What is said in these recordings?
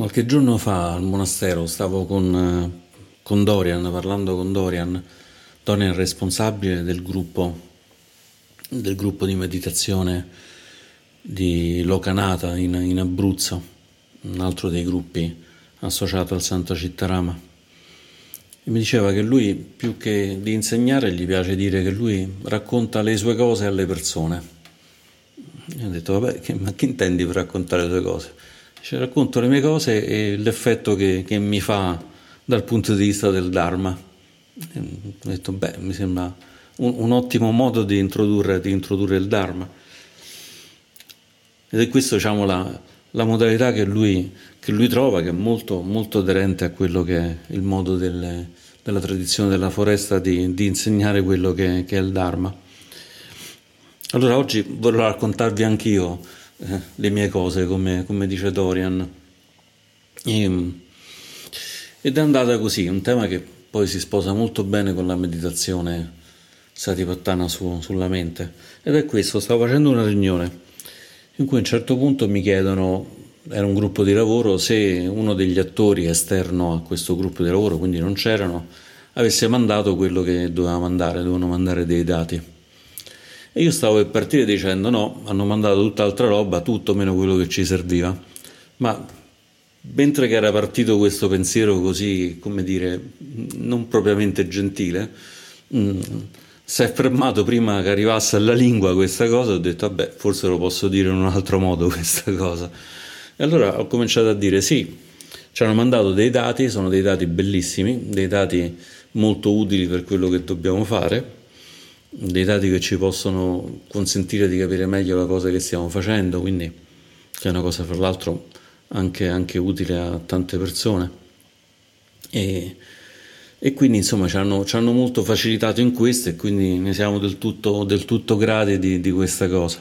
Qualche giorno fa al monastero stavo con, eh, con Dorian, parlando con Dorian. Dorian è responsabile del gruppo, del gruppo di meditazione di Locanata in, in Abruzzo, un altro dei gruppi associato al Santo Cittarama. Mi diceva che lui, più che di insegnare, gli piace dire che lui racconta le sue cose alle persone. E ho detto, vabbè, che, ma che intendi per raccontare le tue cose? Ci racconto le mie cose e l'effetto che, che, mi fa dal punto di vista del Dharma. E ho detto, beh, mi sembra un, un ottimo modo di introdurre, di introdurre, il Dharma. Ed è questa, diciamo, la, la modalità che lui, che lui, trova, che è molto, molto aderente a quello che è il modo delle, della tradizione della foresta di, di insegnare quello che, che, è il Dharma. Allora oggi vorrò raccontarvi anch'io le mie cose, come, come dice Dorian. E, ed è andata così, un tema che poi si sposa molto bene con la meditazione Satipattana su, sulla mente. Ed è questo, stavo facendo una riunione in cui a un certo punto mi chiedono, era un gruppo di lavoro, se uno degli attori esterno a questo gruppo di lavoro, quindi non c'erano, avesse mandato quello che doveva mandare, dovevano mandare dei dati. E io stavo per partire dicendo no, hanno mandato tutt'altra roba, tutto meno quello che ci serviva. Ma mentre che era partito questo pensiero così, come dire, non propriamente gentile, mh, mm, si è fermato prima che arrivasse alla lingua questa cosa, ho detto vabbè, forse lo posso dire in un altro modo questa cosa. E allora ho cominciato a dire sì, ci hanno mandato dei dati, sono dei dati bellissimi, dei dati molto utili per quello che dobbiamo fare dei dati che ci possono consentire di capire meglio la cosa che stiamo facendo, quindi che è una cosa fra l'altro anche, anche utile a tante persone. E, e quindi insomma ci hanno, ci hanno, molto facilitato in questo e quindi ne siamo del tutto, del tutto grati di, di, questa cosa.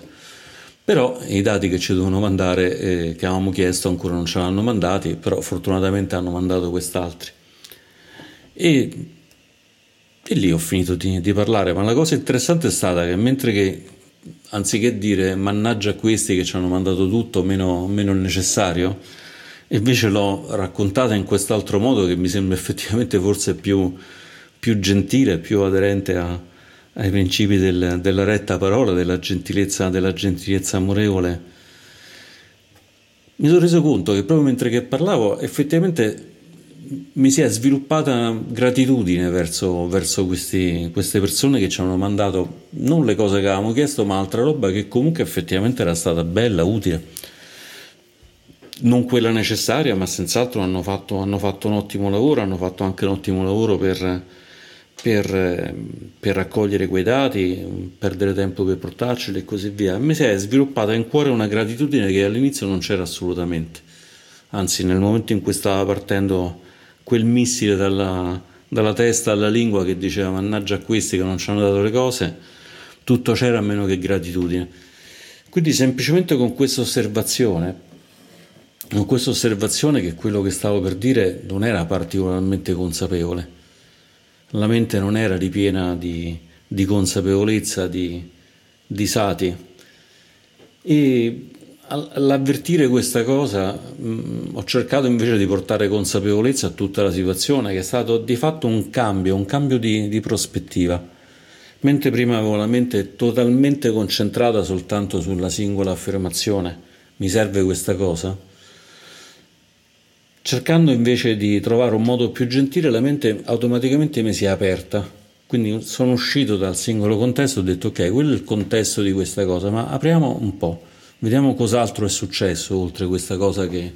Però i dati che ci dovevano mandare, eh, che avevamo chiesto, ancora non ce l'hanno mandati, però fortunatamente hanno mandato quest'altri. E e lì ho finito di, di, parlare, ma la cosa interessante è stata che mentre che, anziché dire mannaggia questi che ci hanno mandato tutto meno, meno il necessario, invece l'ho raccontata in quest'altro modo che mi sembra effettivamente forse più, più gentile, più aderente a, ai principi del, della retta parola, della gentilezza, della gentilezza amorevole. Mi sono reso conto che proprio mentre che parlavo effettivamente mi si è sviluppata gratitudine verso, verso questi, queste persone che ci hanno mandato non le cose che avevamo chiesto, ma altra roba che comunque effettivamente era stata bella, utile. Non quella necessaria, ma senz'altro hanno fatto, hanno fatto un ottimo lavoro, hanno fatto anche un ottimo lavoro per, per, per, raccogliere quei dati, perdere tempo per portarceli e così via. Mi si è sviluppata in cuore una gratitudine che all'inizio non c'era assolutamente. Anzi, nel momento in cui stava partendo quel missile dalla, dalla testa alla lingua che diceva mannaggia a questi che non ci hanno dato le cose, tutto c'era a meno che gratitudine. Quindi semplicemente con questa osservazione, con questa osservazione che quello che stavo per dire non era particolarmente consapevole, la mente non era ripiena di, di consapevolezza, di, di sati. E All'avvertire questa cosa mh, mm, ho cercato invece di portare consapevolezza a tutta la situazione che è stato di fatto un cambio, un cambio di, di prospettiva. Mentre prima avevo la mente totalmente concentrata soltanto sulla singola affermazione, mi serve questa cosa? Cercando invece di trovare un modo più gentile, la mente automaticamente mi si è aperta. Quindi sono uscito dal singolo contesto e ho detto ok, quello è il contesto di questa cosa, ma apriamo un po'. Vediamo cos'altro è successo oltre questa cosa che,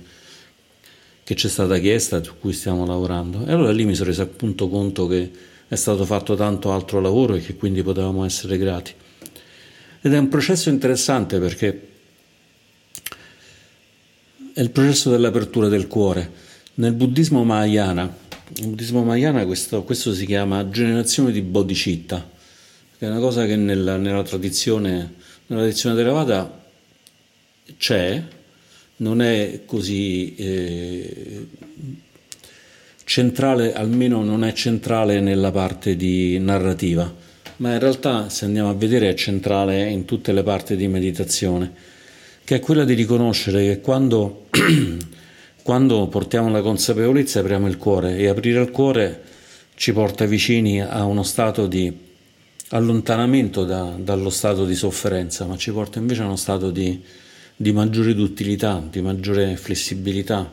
che ci è stata chiesta, su cui stiamo lavorando. E allora lì mi sono reso appunto conto che è stato fatto tanto altro lavoro e che quindi potevamo essere grati. Ed è un processo interessante perché è il processo dell'apertura del cuore. Nel buddismo Mahayana, nel buddismo Mahayana questo, questo si chiama generazione di bodhicitta, che è una cosa che nella, nella tradizione, nella tradizione Theravada c'è, non è così eh, centrale, almeno non è centrale nella parte di narrativa, ma in realtà se andiamo a vedere è centrale in tutte le parti di meditazione, che è quella di riconoscere che quando quando portiamo la consapevolezza apriamo il cuore. E aprire il cuore ci porta vicini a uno stato di allontanamento da, dallo stato di sofferenza, ma ci porta invece a uno stato di, di maggiore duttilità, di maggiore flessibilità,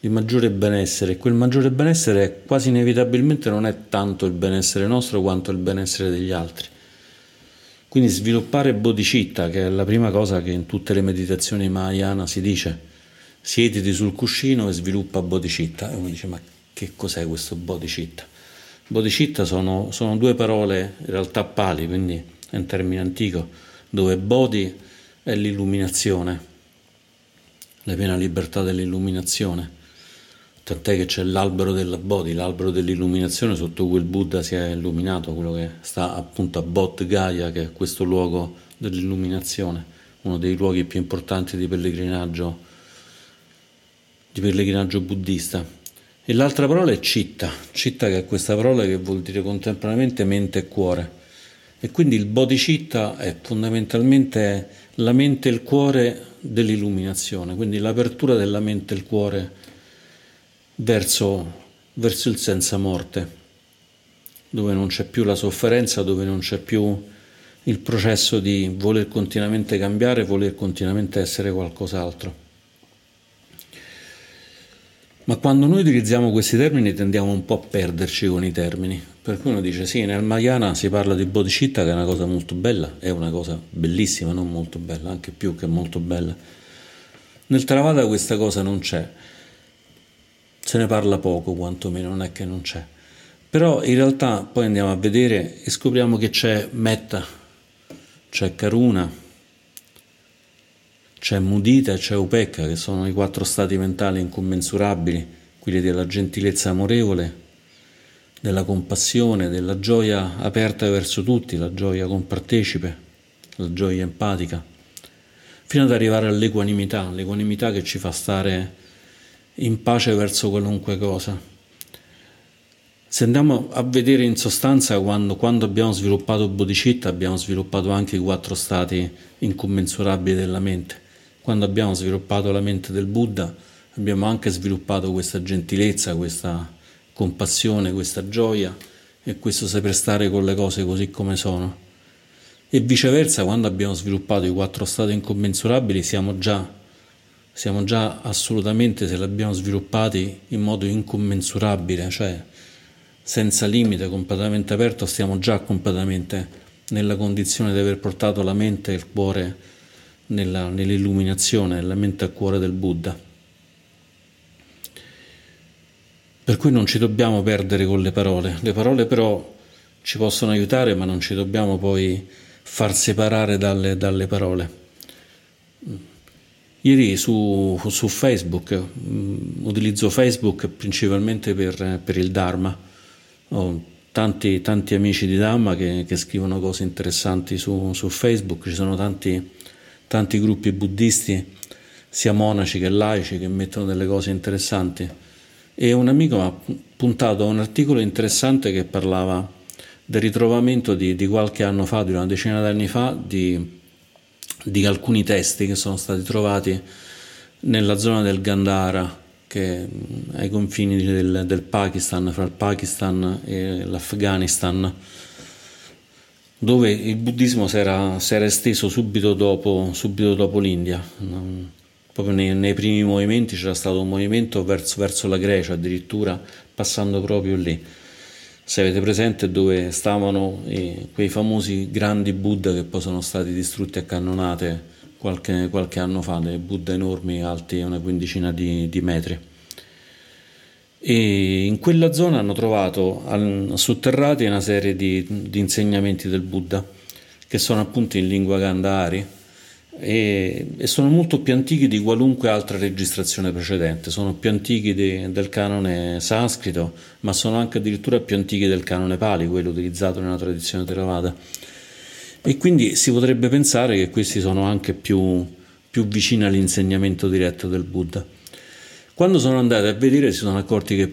di maggiore benessere. Quel maggiore benessere quasi inevitabilmente non è tanto il benessere nostro quanto il benessere degli altri. Quindi sviluppare bodhicitta, che è la prima cosa che in tutte le meditazioni Mahayana si dice, siediti sul cuscino e sviluppa bodhicitta. E uno dice, ma che cos'è questo bodhicitta? Bodhicitta sono, sono due parole, in realtà pali, quindi è un termine antico, dove bodhi è l'illuminazione, la piena libertà dell'illuminazione. Tant'è che c'è l'albero della Bodhi, l'albero dell'illuminazione sotto cui il Buddha si è illuminato, quello che sta appunto a Bodh Gaya, che è questo luogo dell'illuminazione, uno dei luoghi più importanti di pellegrinaggio, di pellegrinaggio buddista. E l'altra parola è citta, citta che è questa parola che vuol dire contemporaneamente mente e cuore. E quindi il bodhicitta è fondamentalmente la mente e il cuore dell'illuminazione, quindi l'apertura della mente e il cuore verso, verso il senza morte, dove non c'è più la sofferenza, dove non c'è più il processo di voler continuamente cambiare, voler continuamente essere qualcos'altro. Ma quando noi utilizziamo questi termini tendiamo un po' a perderci con i termini. Per cui uno dice sì, nel Mayana si parla di bodhicitta che è una cosa molto bella, è una cosa bellissima, non molto bella, anche più che molto bella. Nel Theravada questa cosa non c'è, se ne parla poco quantomeno, non è che non c'è. Però in realtà poi andiamo a vedere e scopriamo che c'è Metta, c'è Karuna, c'è mudita e c'è upecca, che sono i quattro stati mentali incommensurabili, quelli della gentilezza amorevole, della compassione, della gioia aperta verso tutti, la gioia compartecipe, la gioia empatica, fino ad arrivare all'equanimità, l'equanimità che ci fa stare in pace verso qualunque cosa. Se andiamo a vedere in sostanza quando, quando abbiamo sviluppato Bodhicitta abbiamo sviluppato anche i quattro stati incommensurabili della mente quando abbiamo sviluppato la mente del Buddha, abbiamo anche sviluppato questa gentilezza, questa compassione, questa gioia e questo saper stare con le cose così come sono. E viceversa, quando abbiamo sviluppato i quattro stati incommensurabili, siamo già, siamo già assolutamente, se li abbiamo sviluppati in modo incommensurabile, cioè senza limite, completamente aperto, stiamo già completamente nella condizione di aver portato la mente e il cuore nella, nell'illuminazione, nella mente a cuore del Buddha. Per cui non ci dobbiamo perdere con le parole. Le parole però ci possono aiutare, ma non ci dobbiamo poi far separare dalle, dalle parole. Ieri su, su Facebook, um, utilizzo Facebook principalmente per, per, il Dharma. Ho tanti, tanti amici di Dhamma che, che scrivono cose interessanti su, su Facebook, ci sono tanti tanti gruppi buddisti, sia monaci che laici, che mettono delle cose interessanti. E un amico mi ha puntato a un articolo interessante che parlava del ritrovamento di, di qualche anno fa, di una decina d'anni fa, di, di alcuni testi che sono stati trovati nella zona del Gandhara, che è ai confini del, del Pakistan, fra il Pakistan e l'Afghanistan dove il buddismo si era, esteso subito dopo, subito dopo l'India. Proprio nei, nei, primi movimenti c'era stato un movimento verso, verso la Grecia, addirittura passando proprio lì. Se avete presente dove stavano eh, quei famosi grandi Buddha che poi sono stati distrutti a cannonate qualche, qualche anno fa, dei Buddha enormi alti una quindicina di, di metri e in quella zona hanno trovato sotterrati una serie di, di, insegnamenti del Buddha che sono appunto in lingua Gandhari e, e, sono molto più antichi di qualunque altra registrazione precedente, sono più antichi di, del canone sanscrito, ma sono anche addirittura più antichi del canone Pali, quello utilizzato nella tradizione Theravada. E quindi si potrebbe pensare che questi sono anche più, più vicini all'insegnamento diretto del Buddha. Quando sono andati a vedere si sono accorti che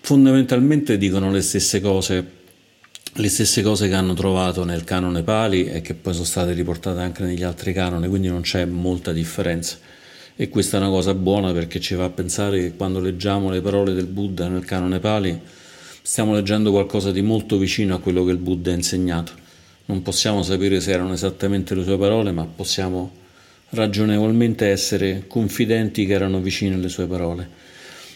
fondamentalmente dicono le stesse cose, le stesse cose che hanno trovato nel canone Pali e che poi sono state riportate anche negli altri canoni, quindi non c'è molta differenza. e questa è una cosa buona perché ci fa pensare che quando leggiamo le parole del Buddha nel canone Pali stiamo leggendo qualcosa di molto vicino a quello che il Buddha ha insegnato. Non possiamo sapere se erano esattamente le sue parole, ma possiamo ragionevolmente essere confidenti che erano vicine alle sue parole.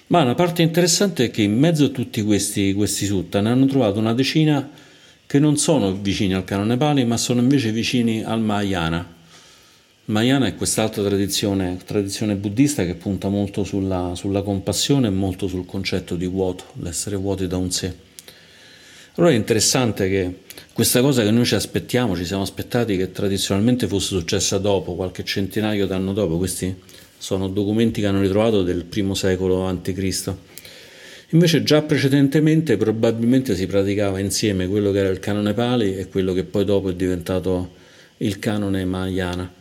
Ma una parte interessante è che in mezzo a tutti questi, questi sutta ne hanno trovato una decina che non sono vicini al canone Pali, ma sono invece vicini al Mahayana, Mahayana è quest'altra tradizione, tradizione buddista che punta molto sulla, sulla, compassione e molto sul concetto di vuoto, l'essere vuoti da un sé. Allora è interessante che questa cosa che noi ci aspettiamo, ci siamo aspettati che tradizionalmente fosse successa dopo, qualche centinaio d'anno dopo, questi sono documenti che hanno ritrovato del primo secolo a.C. Invece già precedentemente probabilmente si praticava insieme quello che era il canone Pali e quello che poi dopo è diventato il canone Mahayana.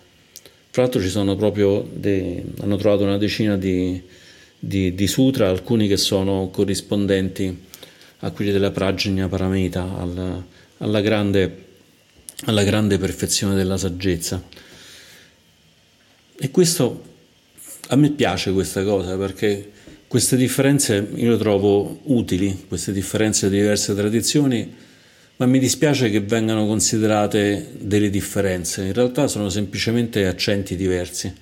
Fra l'altro ci sono proprio, de, hanno trovato una decina di, di, di, sutra, alcuni che sono corrispondenti a quelli della Prajna Paramita, alla, alla, grande, alla grande perfezione della saggezza. E questo, a me piace questa cosa perché queste differenze io le trovo utili, queste differenze di diverse tradizioni ma mi dispiace che vengano considerate delle differenze, in realtà sono semplicemente accenti diversi.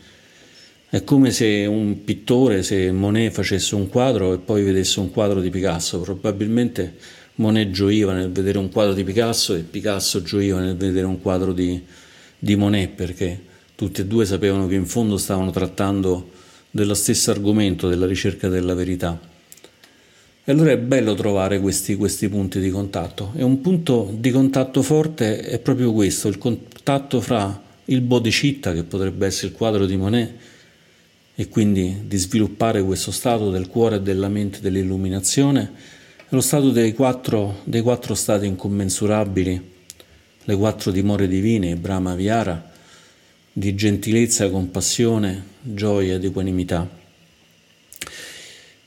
È come se un pittore, se Monet facesse un quadro e poi vedesse un quadro di Picasso, probabilmente Monet gioiva nel vedere un quadro di Picasso e Picasso gioiva nel vedere un quadro di, di Monet, perché tutti e due sapevano che in fondo stavano trattando dello stesso argomento, della ricerca della verità. E allora è bello trovare questi, questi, punti di contatto. E un punto di contatto forte è proprio questo, il contatto fra il bodhicitta, che potrebbe essere il quadro di Monet, e quindi di sviluppare questo stato del cuore e della mente dell'illuminazione, lo stato dei quattro, dei quattro stati incommensurabili, le quattro dimore divine, Brahma Viara, di gentilezza, compassione, gioia ed equanimità.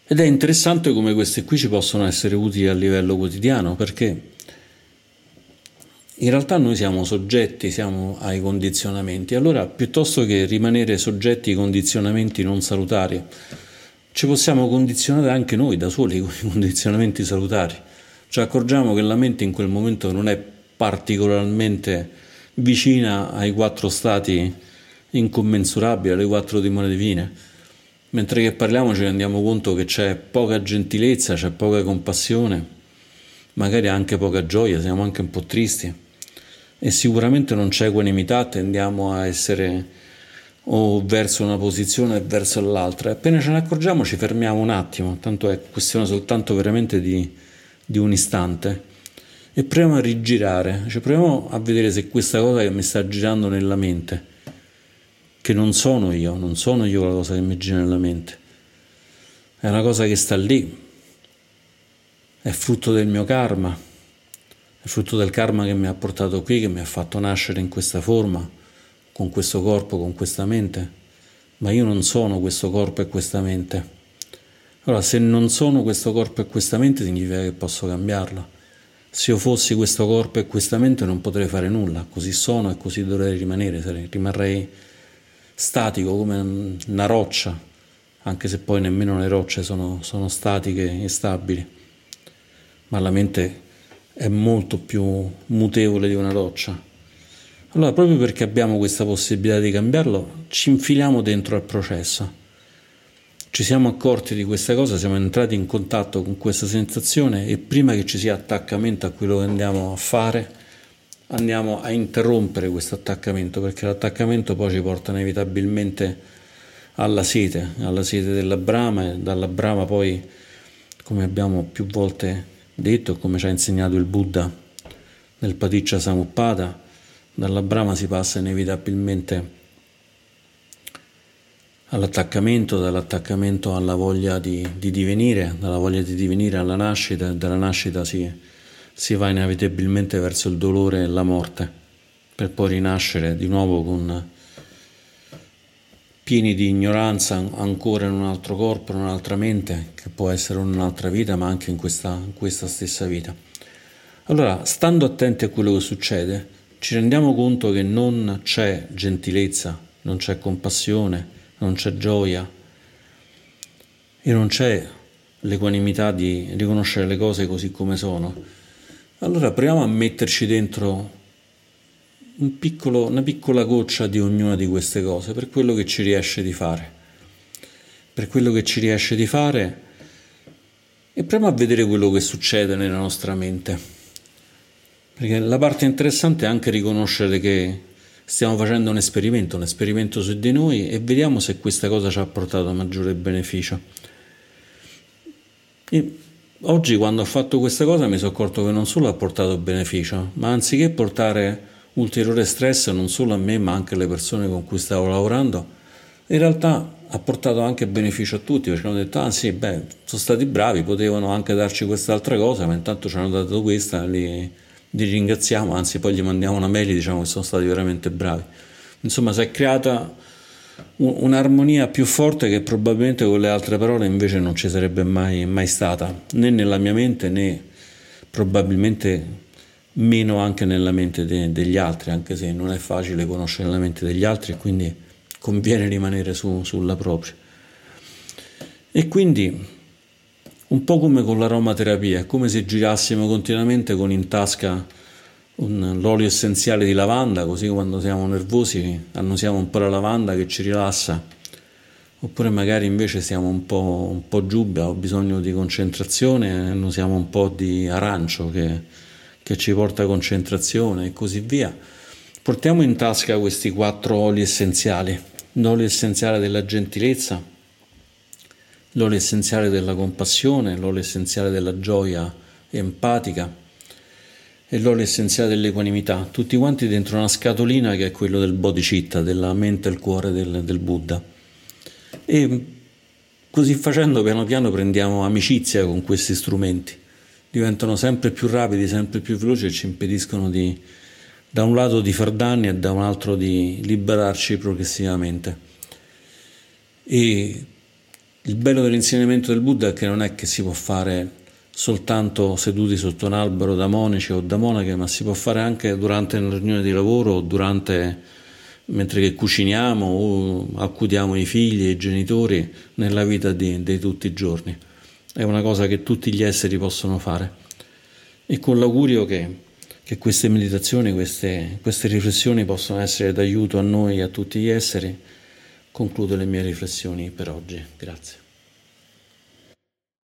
Ed è interessante come queste qui ci possono essere utili a livello quotidiano perché in realtà noi siamo soggetti, siamo ai condizionamenti, allora piuttosto che rimanere soggetti ai condizionamenti non salutari, ci possiamo condizionare anche noi da soli con i condizionamenti salutari. Ci accorgiamo che la mente in quel momento non è particolarmente vicina ai quattro stati incommensurabili, alle quattro dimore divine mentre che parliamo ci rendiamo conto che c'è poca gentilezza, c'è poca compassione, magari anche poca gioia, siamo anche un po' tristi e sicuramente non c'è equanimità, tendiamo a essere o verso una posizione o verso l'altra. Appena ce ne accorgiamo ci fermiamo un attimo, tanto è questione soltanto veramente di, di un istante e proviamo a rigirare, cioè proviamo a vedere se questa cosa che mi sta girando nella mente che non sono io, non sono io la cosa che mi gira nella mente, è una cosa che sta lì, è frutto del mio karma, è frutto del karma che mi ha portato qui, che mi ha fatto nascere in questa forma, con questo corpo, con questa mente, ma io non sono questo corpo e questa mente. Allora, se non sono questo corpo e questa mente, significa che posso cambiarla. Se io fossi questo corpo e questa mente non potrei fare nulla, così sono e così dovrei rimanere, rimarrei statico come una roccia, anche se poi nemmeno le rocce sono, sono statiche e stabili, ma la mente è molto più mutevole di una roccia. Allora, proprio perché abbiamo questa possibilità di cambiarlo, ci infiliamo dentro al processo. Ci siamo accorti di questa cosa, siamo entrati in contatto con questa sensazione e prima che ci sia attaccamento a quello che andiamo a fare, andiamo a interrompere questo attaccamento perché l'attaccamento poi ci porta inevitabilmente alla sete, alla sete della brama e dalla brama poi, come abbiamo più volte detto come ci ha insegnato il Buddha nel Paticcia Samuppada, dalla brama si passa inevitabilmente all'attaccamento, dall'attaccamento alla voglia di, di divenire, dalla voglia di divenire alla nascita dalla nascita si si va inevitabilmente verso il dolore e la morte, per poi rinascere di nuovo con pieni di ignoranza ancora in un altro corpo, in un'altra mente, che può essere un'altra vita, ma anche in questa, in questa stessa vita. Allora, stando attenti a quello che succede, ci rendiamo conto che non c'è gentilezza, non c'è compassione, non c'è gioia e non c'è l'equanimità di riconoscere le cose così come sono, allora proviamo a metterci dentro un piccolo, una piccola goccia di ognuna di queste cose per quello che ci riesce di fare. Per quello che ci riesce di fare e proviamo a vedere quello che succede nella nostra mente. Perché la parte interessante è anche riconoscere che stiamo facendo un esperimento, un esperimento su di noi e vediamo se questa cosa ci ha portato maggiore beneficio. E oggi quando ho fatto questa cosa mi sono accorto che non solo ha portato beneficio, ma anziché portare ulteriore stress non solo a me ma anche alle persone con cui stavo lavorando, in realtà ha portato anche beneficio a tutti perché hanno detto ah sì beh sono stati bravi potevano anche darci quest'altra cosa ma intanto ci hanno dato questa li, li ringraziamo anzi poi gli mandiamo una mail e diciamo che sono stati veramente bravi. Insomma si è creata un'armonia più forte che probabilmente con le altre parole invece non ci sarebbe mai, mai stata né nella mia mente né probabilmente meno anche nella mente de, degli altri anche se non è facile conoscere la mente degli altri e quindi conviene rimanere su, sulla propria. E quindi, un po' come con l'aromaterapia, è come se girassimo continuamente con in tasca un, l'olio essenziale di lavanda, così quando siamo nervosi annusiamo un po' la lavanda che ci rilassa, oppure magari invece siamo un po', un po giù, abbiamo bisogno di concentrazione, annusiamo un po' di arancio che, che ci porta concentrazione e così via. Portiamo in tasca questi quattro oli essenziali l'olio essenziale della gentilezza, l'olio essenziale della compassione, l'olio essenziale della gioia empatica e l'olio essenziale dell'equanimità, tutti quanti dentro una scatolina che è quello del bodhicitta, della mente e il cuore del, del Buddha. E così facendo piano piano prendiamo amicizia con questi strumenti, diventano sempre più rapidi, sempre più veloci e ci impediscono di da un lato di far danni e da un altro di liberarci progressivamente. E il bello dell'insegnamento del Buddha è che non è che si può fare soltanto seduti sotto un albero da monaci o da monache, ma si può fare anche durante le riunioni di lavoro o durante mentre cuciniamo o accudiamo i figli e i genitori nella vita di, di tutti i giorni. È una cosa che tutti gli esseri possono fare. E con l'augurio che che queste meditazioni, queste, queste riflessioni possano essere d'aiuto a noi e a tutti gli esseri. Concludo le mie riflessioni per oggi. Grazie.